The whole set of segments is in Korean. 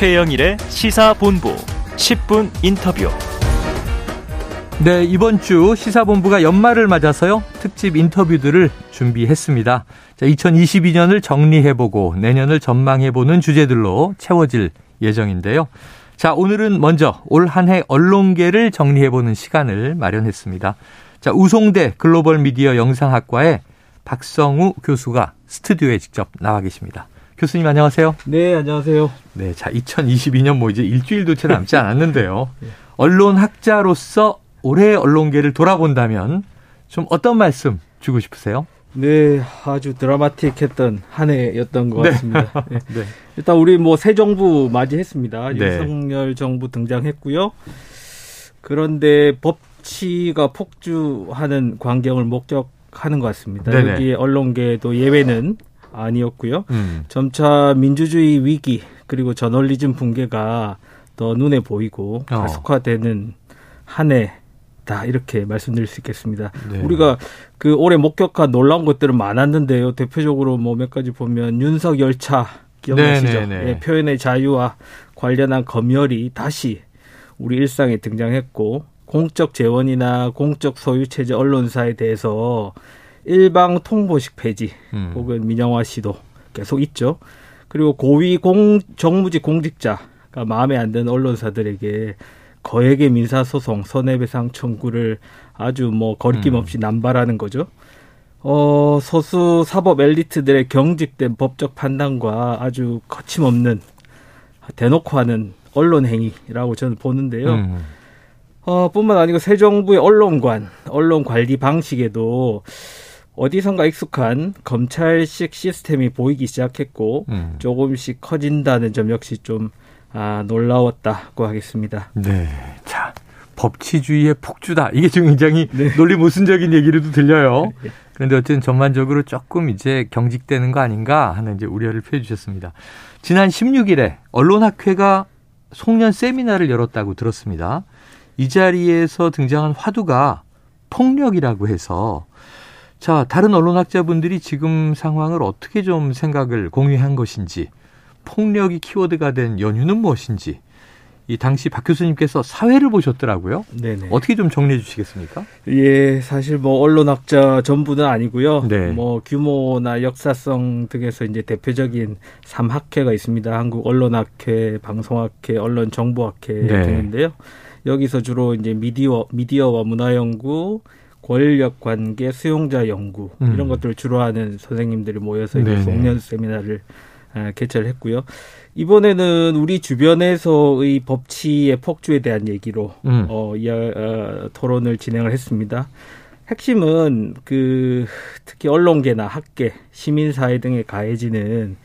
최영일의 시사본부 10분 인터뷰. 네, 이번 주 시사본부가 연말을 맞아서요. 특집 인터뷰들을 준비했습니다. 자, 2022년을 정리해보고 내년을 전망해보는 주제들로 채워질 예정인데요. 자, 오늘은 먼저 올 한 해 언론계를 정리해보는 시간을 마련했습니다. 자, 우송대 글로벌 미디어 영상학과의 박성우 교수가 스튜디오에 직접 나와 계십니다. 교수님 안녕하세요. 네, 안녕하세요. 네, 자, 2022년 뭐 이제 일주일도 채 남지 않았는데요. 언론학자로서 올해 언론계를 돌아본다면 좀 어떤 말씀 주고 싶으세요? 네, 아주 드라마틱했던 한 해였던 것 네. 같습니다. 네. 네. 일단 우리 뭐 새 정부 맞이했습니다. 네. 윤석열 정부 등장했고요. 그런데 법치가 폭주하는 광경을 목격하는 것 같습니다. 네네. 여기에 언론계도 예외는 아니었고요. 음. 점차 민주주의 위기 그리고 저널리즘 붕괴가 더 눈에 보이고 어. 가속화되는 한 해다 이렇게 말씀드릴 수 있겠습니다. 네. 우리가 그 올해 목격한 놀라운 것들은 많았는데요. 대표적으로 뭐 몇 가지 보면 윤석 열차 기억나시죠? 네네네. 예, 표현의 자유와 관련한 검열이 다시 우리 일상에 등장했고 공적 재원이나 공적 소유 체제 언론사에 대해서 일방 통보식 폐지 음. 혹은 민영화 시도 계속 있죠. 그리고 고위 공 정무직 공직자가 마음에 안 드는 언론사들에게 거액의 민사소송, 손해배상 청구를 아주 뭐 거리낌 음. 없이 남발하는 거죠. 어, 소수 사법 엘리트들의 경직된 법적 판단과 아주 거침없는 대놓고 하는 언론 행위라고 저는 보는데요. 음. 어, 뿐만 아니고 새 정부의 언론관, 언론 관리 방식에도 어디선가 익숙한 검찰식 시스템이 보이기 시작했고 음. 조금씩 커진다는 점 역시 좀 아, 놀라웠다고 하겠습니다. 네. 자, 법치주의의 폭주다. 이게 지금 굉장히 네. 논리 모순적인 얘기로도 들려요. 그런데 어쨌든 전반적으로 조금 이제 경직되는 거 아닌가 하는 이제 우려를 표해 주셨습니다. 지난 16일에 언론학회가 송년 세미나를 열었다고 들었습니다. 이 자리에서 등장한 화두가 폭력이라고 해서 자, 다른 언론학자분들이 지금 상황을 어떻게 좀 생각을 공유한 것인지 폭력이 키워드가 된 연유는 무엇인지 이 당시 박 교수님께서 사회를 보셨더라고요. 네네. 어떻게 좀 정리해 주시겠습니까? 예, 사실 뭐 언론학자 전부는 아니고요. 네. 뭐 규모나 역사성 등에서 이제 대표적인 3학회가 있습니다. 한국 언론학회, 방송학회, 언론정보학회 네. 등인데요. 여기서 주로 이제 미디어 미디어와 문화 연구, 권력 관계, 수용자 연구 음. 이런 것들을 주로 하는 선생님들이 모여서 이제. 송년 세미나를 아, 개최를 했고요. 이번에는 우리 주변에서의 법치의 폭주에 대한 얘기로 음. 어, 이야, 어, 토론을 진행을 했습니다. 핵심은 그 특히 언론계나 학계, 시민사회 등에 가해지는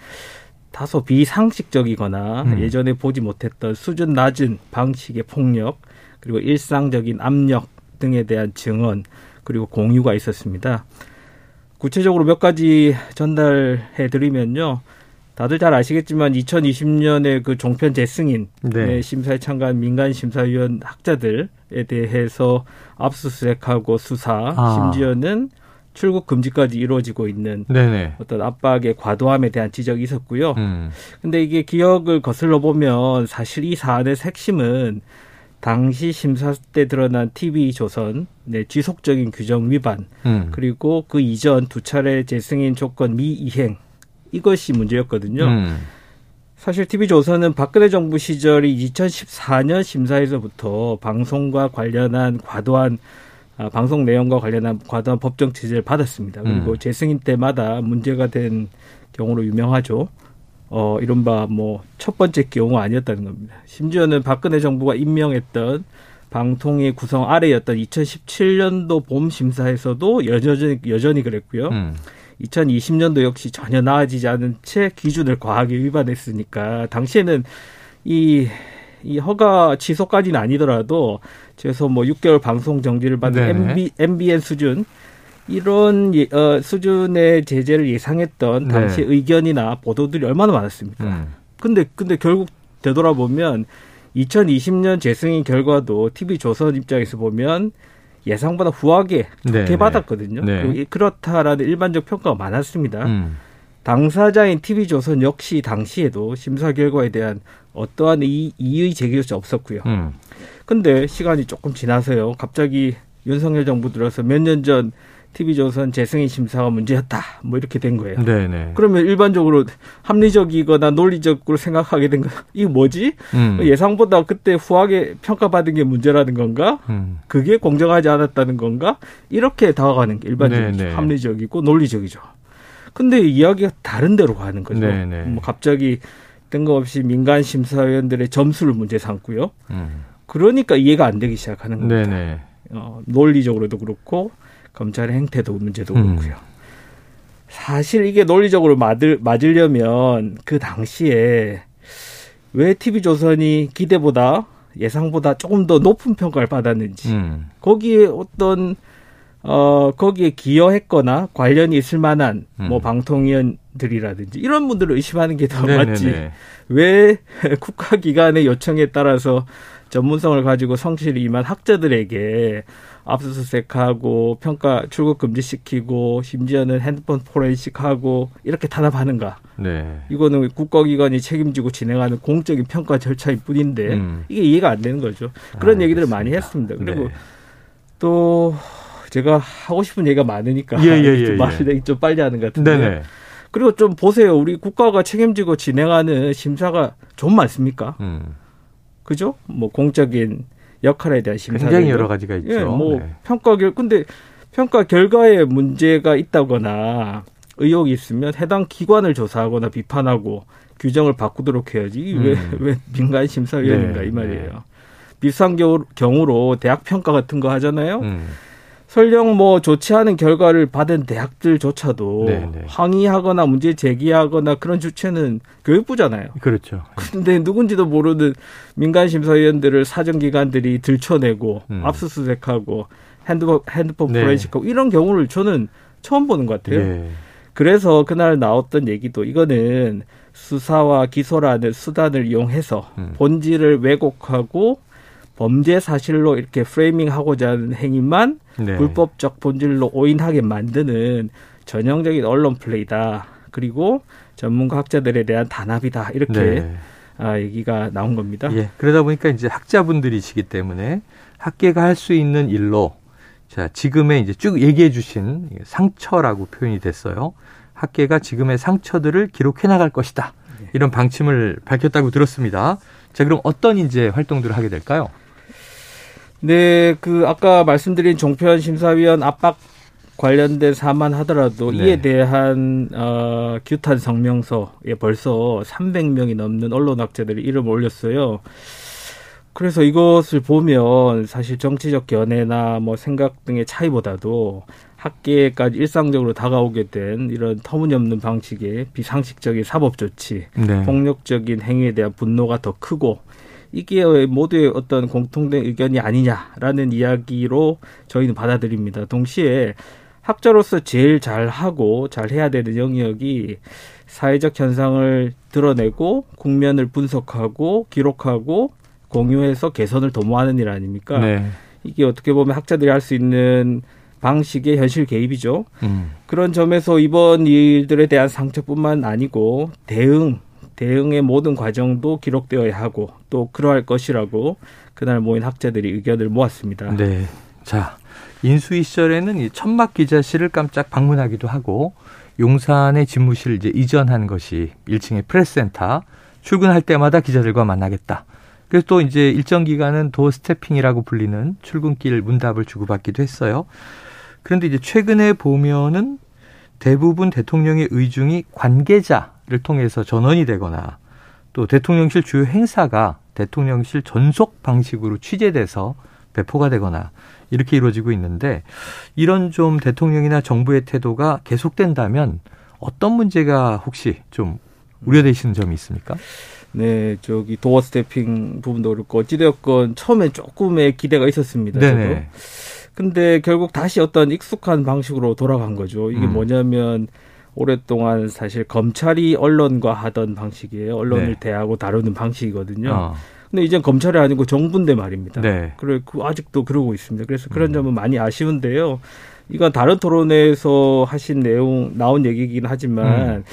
다소 비상식적이거나 음. 예전에 보지 못했던 수준 낮은 방식의 폭력 그리고 일상적인 압력 등에 대한 증언 그리고 공유가 있었습니다. 구체적으로 몇 가지 전달해 드리면요. 다들 잘 아시겠지만 2020년에 그 종편 재승인 네. 네, 심사에 참가한 민간 심사위원 학자들에 대해서 압수수색하고 수사, 아. 심지어는 출국 금지까지 이루어지고 있는 네네. 어떤 압박의 과도함에 대한 지적이 있었고요. 음. 근데 이게 기억을 거슬러 보면 사실 이 사안의 핵심은 당시 심사 때 드러난 TV 조선 의 지속적인 규정 위반 음. 그리고 그 이전 두 차례 재승인 조건 미이행 이것이 문제였거든요. 음. 사실 TV조선은 박근혜 정부 시절이 2014년 심사에서부터 방송과 관련한 과도한 아, 방송 내용과 관련한 과도한 법정 제재를 받았습니다. 그리고 음. 재승인 때마다 문제가 된 경우로 유명하죠. 어, 이른바 뭐 첫 번째 경우 아니었다는 겁니다. 심지어는 박근혜 정부가 임명했던 방통위 구성 아래였던 2017년도 봄 심사에서도 여전히 여전히 그랬고요. 음. 2020년도 역시 전혀 나아지지 않은 채 기준을 과하게 위반했으니까 당시에는 이, 이 허가 취소까지는 아니더라도 최소 뭐 6개월 방송 정지를 받은 네네. MB, MBN 수준 이런 예, 어, 수준의 제재를 예상했던 당시 네. 의견이나 보도들이 얼마나 많았습니까? 음. 근데 근데 결국 되돌아보면 2020년 재승인 결과도 TV 조선 입장에서 보면 예상보다 후하게 좋게 네, 네. 받았거든요. 네. 이- 그렇다라는 일반적 평가가 많았습니다. 음. 당사자인 TV조선 역시 당시에도 심사 결과에 대한 어떠한 이, 이의 제기조차 없었고요. 음. 근데 시간이 조금 지나서요. 갑자기 윤석열 정부 들어서 몇 년 전 TV조선 재승인 심사가 문제였다. 뭐 이렇게 된 거예요. 네네. 그러면 일반적으로 합리적이거나 논리적으로 생각하게 된 거, 이거 뭐지? 음. 예상보다 그때 후하게 평가받은 게 문제라는 건가? 음. 그게 공정하지 않았다는 건가? 이렇게 다가가는 게 일반적이죠. 네네. 합리적이고 논리적이죠. 근데 이야기가 다른 데로 가는 거죠. 네네. 뭐 갑자기 뜬금없이 민간 심사위원들의 점수를 문제 삼고요. 음. 그러니까 이해가 안 되기 시작하는 겁니다. 네네. 어, 논리적으로도 그렇고 검찰의 행태도 문제도 음. 그렇고요. 사실 이게 논리적으로 맞을, 맞으려면 그 당시에 왜 TV조선이 기대보다 예상보다 조금 더 높은 평가를 받았는지 음. 거기에 어떤 어 거기에 기여했거나 관련이 있을 만한 음. 뭐 방통위원들이라든지 이런 분들을 의심하는 게더 네네네. 맞지 왜 국가기관의 요청에 따라서 전문성을 가지고 성실히 임한 학자들에게 압수수색하고 평가 출국 금지시키고 심지어는 핸드폰 포렌식하고 이렇게 탄압하는가? 네. 이거는 국가기관이 책임지고 진행하는 공적인 평가 절차일 뿐인데 음. 이게 이해가 안 되는 거죠. 그런 얘기들을 많이. 했습니다. 그리고 네. 또 제가 하고 싶은 얘기가 많으니까 예, 예, 예, 좀 예. 말을 좀 빨리 하는 것 같은데. 네네. 그리고 좀 보세요. 우리 국가가 책임지고 진행하는 심사가 좀 많습니까? 음. 그죠? 뭐 공적인 역할에 대한 심사 굉장히 여러 가지가 있죠. 예, 뭐 네. 평가 결 근데 평가 결과에 문제가 있다거나 의혹이 있으면 해당 기관을 조사하거나 비판하고 규정을 바꾸도록 해야지 왜 음. 왜 민간 심사위원인가 네, 이 말이에요. 비슷한 경우- 경우로 대학 평가 같은 거 하잖아요. 음. 설령 뭐 좋지 않은 결과를 받은 대학들조차도 네, 네. 항의하거나 문제 제기하거나 그런 주체는 교육부잖아요. 그렇죠. 근데 누군지도 모르는 민간 심사위원들을 사정기관들이 들춰내고 음. 압수수색하고 핸드폰, 핸드폰 네. 포렌식하고 이런 경우를 저는 처음 보는 것 같아요. 예. 그래서 그날 나왔던 얘기도 이거는 수사와 기소라는 수단을 이용해서 음. 본질을 왜곡하고 범죄 사실로 이렇게 프레이밍하고자 하는 행위만 네. 불법적 본질로 오인하게 만드는 전형적인 언론 플레이다. 그리고 전문가 학자들에 대한 단합이다. 이렇게 네. 아, 얘기가 나온 겁니다. 예. 그러다 보니까 이제 학자분들이시기 때문에 학계가 할 수 있는 일로 자, 지금의 이제 쭉 얘기해 주신 상처라고 표현이 됐어요. 학계가 지금의 상처들을 기록해 나갈 것이다. 네. 이런 방침을 밝혔다고 들었습니다. 자, 그럼 어떤 이제 활동들을 하게 될까요? 네, 그 아까 말씀드린 종편 심사위원 압박 관련된 사만 하더라도 네. 이에 대한 어, 규탄 성명서에 벌써 300명이 넘는 언론 학자들이 이름 올렸어요. 그래서 이것을 보면 사실 정치적 견해나 뭐 생각 등의 차이보다도 학계까지 일상적으로 다가오게 된 이런 터무니없는 방식의 비상식적인 사법 조치, 네. 폭력적인 행위에 대한 분노가 더 크고 이게 모두의 어떤 공통된 의견이 아니냐라는 이야기로 저희는 받아들입니다. 동시에 학자로서 제일 잘하고 잘해야 되는 영역이 사회적 현상을 드러내고 국면을 분석하고 기록하고 공유해서 개선을 도모하는 일 아닙니까? 네. 이게 어떻게 보면 학자들이 할 수 있는 방식의 현실 개입이죠. 음. 그런 점에서 이번 일들에 대한 상처뿐만 아니고 대응, 대응의 모든 과정도 기록되어야 하고 또 그러할 것이라고 그날 모인 학자들이 의견을 모았습니다. 네. 자, 인수위 시절에는 이 천막 기자실을 깜짝 방문하기도 하고 용산의 집무실을 이제 이전한 것이 1층의 프레스센터 출근할 때마다 기자들과 만나겠다. 그래서 또 이제 일정 기간은 도어 스태핑이라고 불리는 출근길 문답을 주고받기도 했어요. 그런데 이제 최근에 보면은 대부분 대통령의 의중이 관계자 를 통해서 전원이 되거나 또 대통령실 주요 행사가 대통령실 전속 방식으로 취재돼서 배포가 되거나 이렇게 이루어지고 있는데 이런 좀 대통령이나 정부의 태도가 계속된다면 어떤 문제가 혹시 좀 우려되시는 점이 있습니까? 네, 저기 도어 스태핑 부분도 그렇고 어찌되었건 처음에 조금의 기대가 있었습니다. 저도. 네네. 근데 결국 다시 어떤 익숙한 방식으로 돌아간 거죠. 이게 음. 뭐냐면 오랫동안 사실 검찰이 언론과 하던 방식이에요. 언론을 네. 대하고 다루는 방식이거든요. 어, 근데 이젠 검찰이 아니고 정부인데 말입니다. 네. 그래 그 아직도 그러고 있습니다. 그래서 그런 음. 점은 많이 아쉬운데요. 이건 다른 토론회에서 하신 내용 나온 얘기이긴 하지만 음.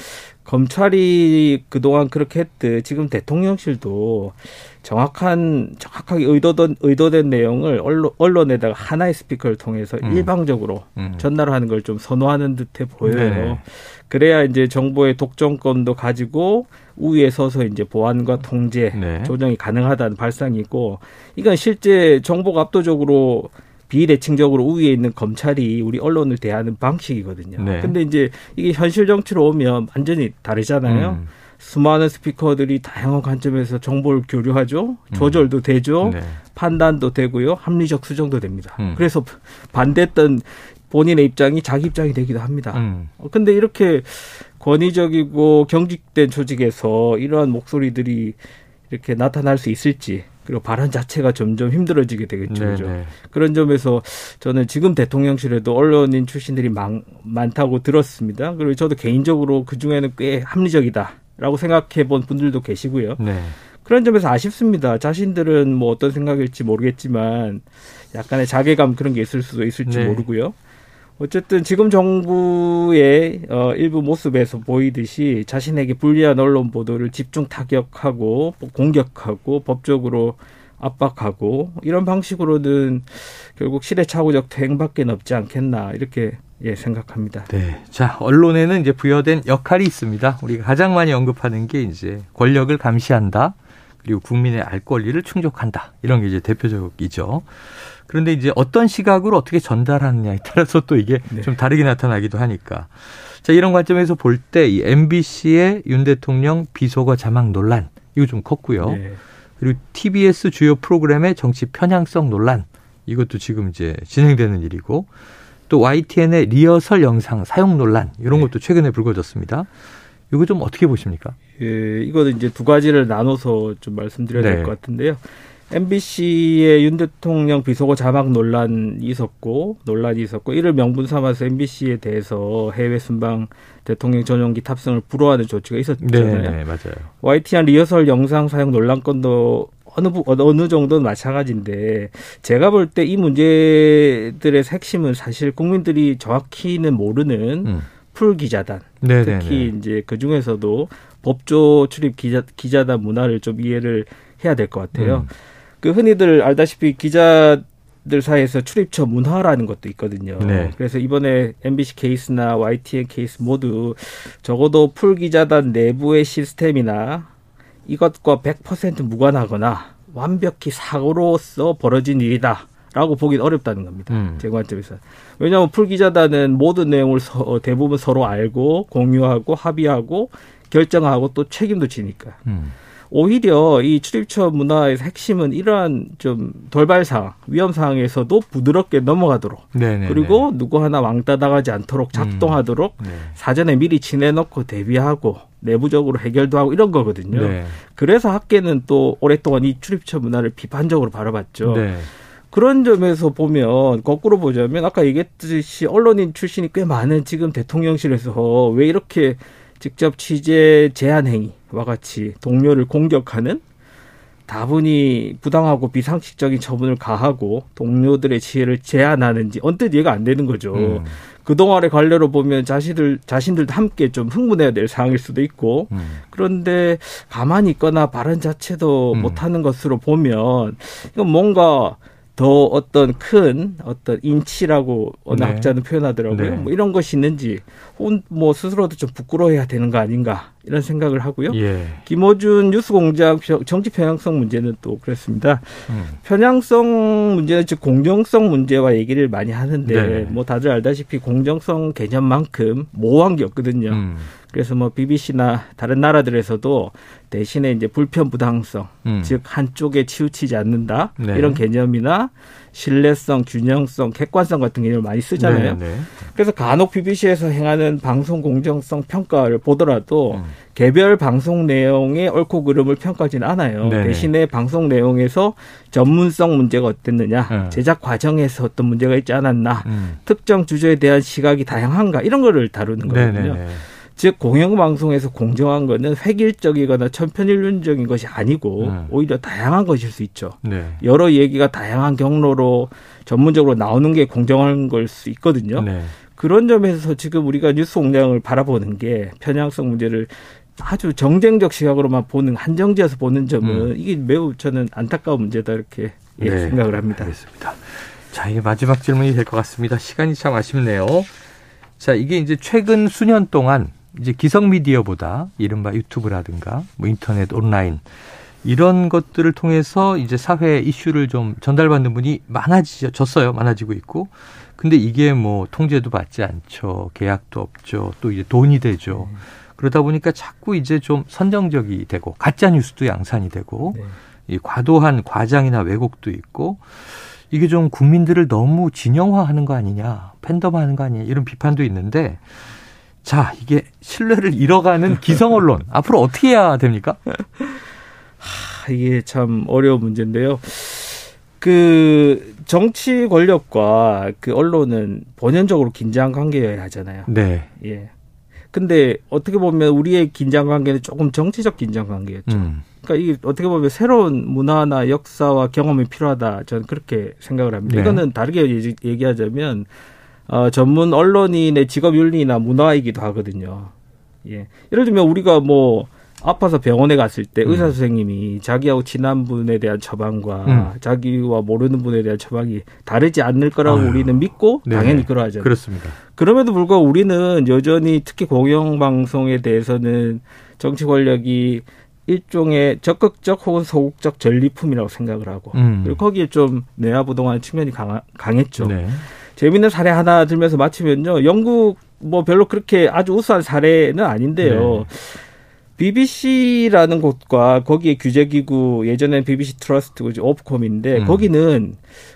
검찰이 그동안 그렇게 했듯 지금 대통령실도 정확한 정확하게 의도된 의도된 내용을 언론, 언론에다가 하나의 스피커를 통해서 음. 일방적으로 음. 전달하는 걸 좀 선호하는 듯해 보여요. 네. 그래야 이제 정보의 독점권도 가지고 우위에 서서 이제 보안과 통제, 네. 조정이 가능하다는 발상이고 이건 실제 정보가 압도적으로 비대칭적으로 우위에 있는 검찰이 우리 언론을 대하는 방식이거든요. 네. 근데 이제 이게 현실 정치로 오면 완전히 다르잖아요. 음. 수많은 스피커들이 다양한 관점에서 정보를 교류하죠. 음. 조절도 되죠. 네. 판단도 되고요. 합리적 수정도 됩니다. 음. 그래서 반대했던 본인의 입장이 자기 입장이 되기도 합니다. 음. 어, 근데 이렇게 권위적이고 경직된 조직에서 이러한 목소리들이 이렇게 나타날 수 있을지 그리고 발언 자체가 점점 힘들어지게 되겠죠. 그죠? 네, 네. 그런 점에서 저는 지금 대통령실에도 언론인 출신들이 많, 많다고 들었습니다. 그리고 저도 개인적으로 그 중에는 꽤 합리적이다라고 생각해 본 분들도 계시고요. 네. 그런 점에서 아쉽습니다. 자신들은 뭐 어떤 생각일지 모르겠지만 약간의 자괴감 그런 게 있을 수도 있을지 네. 모르고요. 어쨌든 지금 정부의 어, 일부 모습에서 보이듯이 자신에게 불리한 언론 보도를 집중 타격하고 공격하고 법적으로 압박하고 이런 방식으로는 결국 시대착오적 대행밖에 없지 않겠나 이렇게 예 생각합니다. 네, 자 언론에는 이제 부여된 역할이 있습니다. 우리가 가장 많이 언급하는 게 이제 권력을 감시한다. 그리고 국민의 알 권리를 충족한다. 이런 게 이제 대표적이죠. 그런데 이제 어떤 시각으로 어떻게 전달하느냐에 따라서 또 이게 네. 좀 다르게 나타나기도 하니까. 자, 이런 관점에서 볼 때 이 MBC의 윤 대통령 비속어 자막 논란 이거 좀 컸고요. 네. 그리고 TBS 주요 프로그램의 정치 편향성 논란 이것도 지금 이제 진행되는 일이고 또 YTN의 리허설 영상 사용 논란 이런 네. 것도 최근에 불거졌습니다. 이거 좀 어떻게 보십니까? 예, 이거는 이제 두 가지를 나눠서 좀 말씀드려야 네. 될것 같은데요. MBC의 윤 대통령 비속어 자막 논란이 있었고 논란이 있었고 이를 명분 삼아서 MBC에 대해서 해외 순방 대통령 전용기 탑승을 불허하는 조치가 있었잖아요. 네, 네 맞아요. YTN 리허설 영상 사용 논란 건도 어느 어느 정도는 마찬가지인데 제가 볼 때 이 문제들의 핵심은 사실 국민들이 정확히는 모르는 음. 풀 기자단 네네네. 네, 특히 네. 이제 그 중에서도 법조 출입 기자 기자단 문화를 좀 이해를 해야 될 것 같아요. 음. 그 흔히들 알다시피 기자들 사이에서 출입처 문화라는 것도 있거든요. 네. 그래서 이번에 MBC 케이스나 YTN 케이스 모두 적어도 풀 기자단 내부의 시스템이나 이것과 100% 무관하거나 완벽히 사고로서 벌어진 일이다. 라고 보긴 어렵다는 겁니다. 음. 제 관점에서. 왜냐하면 풀기자단은 모든 내용을 서, 어, 대부분 서로 알고 공유하고 합의하고 결정하고 또 책임도 지니까. 음. 오히려 이 출입처 문화의 핵심은 이러한 좀 돌발상, 위험 상황에서도 부드럽게 넘어가도록 네네네. 그리고 누구 하나 왕따 당하지 않도록 작동하도록 음. 네. 사전에 미리 지내놓고 대비하고 내부적으로 해결도 하고 이런 거거든요. 네. 그래서 학계는 또 오랫동안 이 출입처 문화를 비판적으로 바라봤죠. 네. 그런 점에서 보면 거꾸로 보자면 아까 얘기했듯이 언론인 출신이 꽤 많은 지금 대통령실에서 왜 이렇게 직접 취재 제한 행위와 같이 동료를 공격하는 다분히 부당하고 비상식적인 처분을 가하고 동료들의 지혜를 제한하는지 언뜻 이해가 안 되는 거죠. 음. 그동안의 관례로 보면 자신들 자신들도 함께 좀 흥분해야 될 상황일 수도 있고 음. 그런데 가만히 있거나 발언 자체도 음. 못하는 것으로 보면 이건 뭔가 더 어떤 큰 어떤 인치라고 어느 네. 학자는 표현하더라고요. 네. 뭐 이런 것이 있는지 혹은 뭐 스스로도 좀 부끄러워해야 되는 거 아닌가 이런 생각을 하고요. 예. 김호준 뉴스공장 정치 편향성 문제는 또 그렇습니다. 음. 편향성 문제는 즉 공정성 문제와 얘기를 많이 하는데 네. 뭐 다들 알다시피 공정성 개념만큼 모호한 게 없거든요. 음. 그래서 뭐 BBC나 다른 나라들에서도 대신에 이제 불편 부당성, 음. 즉 한쪽에 치우치지 않는다 네. 이런 개념이나 신뢰성, 균형성, 객관성 같은 개념을 많이 쓰잖아요. 네, 네. 그래서 간혹 BBC에서 행하는 방송 공정성 평가를 보더라도 음. 개별 방송 내용의 옳고 그름을 평가하지는 않아요. 네, 네. 대신에 방송 내용에서 전문성 문제가 어땠느냐, 음. 제작 과정에서 어떤 문제가 있지 않았나, 음. 특정 주제에 대한 시각이 다양한가 이런 거를 다루는 거거든요. 즉 공영방송에서 공정한 거는 획일적이거나 천편일률적인 것이 아니고 음. 오히려 다양한 것일 수 있죠. 네. 여러 얘기가 다양한 경로로 전문적으로 나오는 게 공정한 걸 수 있거든요. 네. 그런 점에서 지금 우리가 뉴스 공장을 바라보는 게 편향성 문제를 아주 정쟁적 시각으로만 보는 한정지어서 보는 점은 음. 이게 매우 저는 안타까운 문제다 이렇게 예, 네. 생각을 합니다. 알겠습니다. 자, 이게 마지막 질문이 될 것 같습니다. 시간이 참 아쉽네요. 자, 이게 이제 최근 수년 동안 이제 기성 미디어보다 이른바 유튜브라든가 뭐 인터넷 온라인 이런 것들을 통해서 이제 사회 이슈를 좀 전달받는 분이 많아지졌어요. 많아지고 있고. 근데 이게 뭐 통제도 받지 않죠. 계약도 없죠. 또 이제 돈이 되죠. 그러다 보니까 자꾸 이제 좀 선정적이 되고 가짜 뉴스도 양산이 되고 네. 이 과도한 과장이나 왜곡도 있고 이게 좀 국민들을 너무 진영화하는 거 아니냐, 팬덤화하는 거 아니냐 이런 비판도 있는데 자 이게 신뢰를 잃어가는 기성 언론 앞으로 어떻게 해야 됩니까? 아, 이게 참 어려운 문제인데요. 그 정치 권력과 그 언론은 본연적으로 긴장 관계여야 하잖아요. 네, 예. 근데 어떻게 보면 우리의 긴장 관계는 조금 정치적 긴장 관계였죠. 음, 그러니까 이게 어떻게 보면 새로운 문화나 역사와 경험이 필요하다. 저는 그렇게 생각을 합니다. 네. 이거는 다르게 얘기- 얘기하자면 어, 전문 언론인의 직업 윤리나 문화이기도 하거든요. 예. 예를 들면 우리가 뭐 아파서 병원에 갔을 때 음. 의사 선생님이 자기하고 친한 분에 대한 처방과 음. 자기와 모르는 분에 대한 처방이 다르지 않을 거라고 아유. 우리는 믿고 네. 당연히 그러하잖아요. 그렇습니다. 그럼에도 불구하고 우리는 여전히 특히 공영방송에 대해서는 정치 권력이 일종의 적극적 혹은 소극적 전리품이라고 생각을 하고 음. 그리고 거기에 좀 내화부동한 측면이 강하, 강했죠. 네, 재밌는 사례 하나 들면서 마치면요. 영국 뭐 별로 그렇게 아주 우수한 사례는 아닌데요. 네. BBC라는 곳과 거기에 규제기구 예전엔 BBC 트러스트 이제 오프콤인데 음. 거기는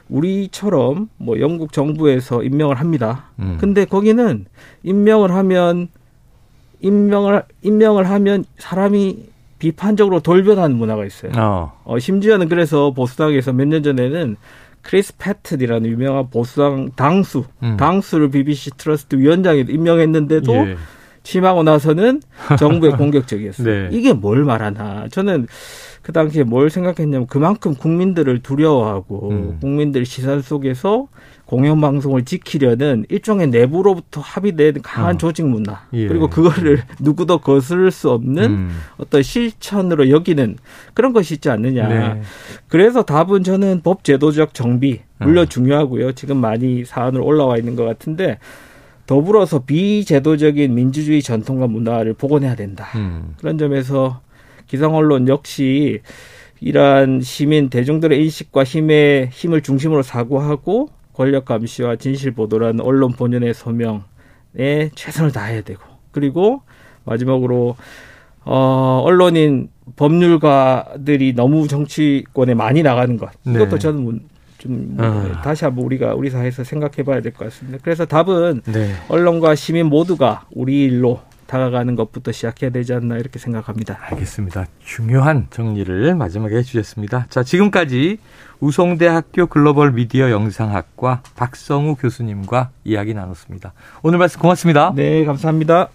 우리처럼 뭐 영국 정부에서 임명을 합니다. 음. 근데 거기는 임명을 하면 임명을 임명을 하면 사람이 비판적으로 돌변하는 문화가 있어요. 어, 어, 심지어는 그래서 보수당에서 몇 년 전에는 크리스 패튼이라는 유명한 보수당 당수, 음. 당수를 BBC 트러스트 위원장에 임명했는데도 예. 취임하고 나서는 정부에 공격적이었어요. 네. 이게 뭘 말하나? 저는 그 당시에 뭘 생각했냐면 그만큼 국민들을 두려워하고 음. 국민들 시선 속에서 공영방송을 지키려는 일종의 내부로부터 합의된 강한 어. 조직 문화 예. 그리고 그거를 누구도 거스를 수 없는 음. 어떤 실천으로 여기는 그런 것이 있지 않느냐. 네. 그래서 답은 저는 법 제도적 정비 물론 음. 중요하고요. 지금 많이 사안으로 올라와 있는 것 같은데 더불어서 비제도적인 민주주의 전통과 문화를 복원해야 된다. 음. 그런 점에서 기성 언론 역시 이러한 시민 대중들의 인식과 힘의 힘을 중심으로 사고하고 권력 감시와 진실 보도라는 언론 본연의 소명에 최선을 다해야 되고 그리고 마지막으로 어 언론인 법률가들이 너무 정치권에 많이 나가는 것 이것도 네. 저는 문- 좀 아. 다시 한번 우리가 우리 사회에서 생각해봐야 될 것 같습니다. 그래서 답은 네. 언론과 시민 모두가 우리 일로 다가가는 것부터 시작해야 되지 않나 이렇게 생각합니다. 알겠습니다. 중요한 정리를 마지막에 해주셨습니다. 자, 지금까지 우송대학교 글로벌 미디어 영상학과 박성우 교수님과 이야기 나눴습니다. 오늘 말씀 고맙습니다. 네, 감사합니다.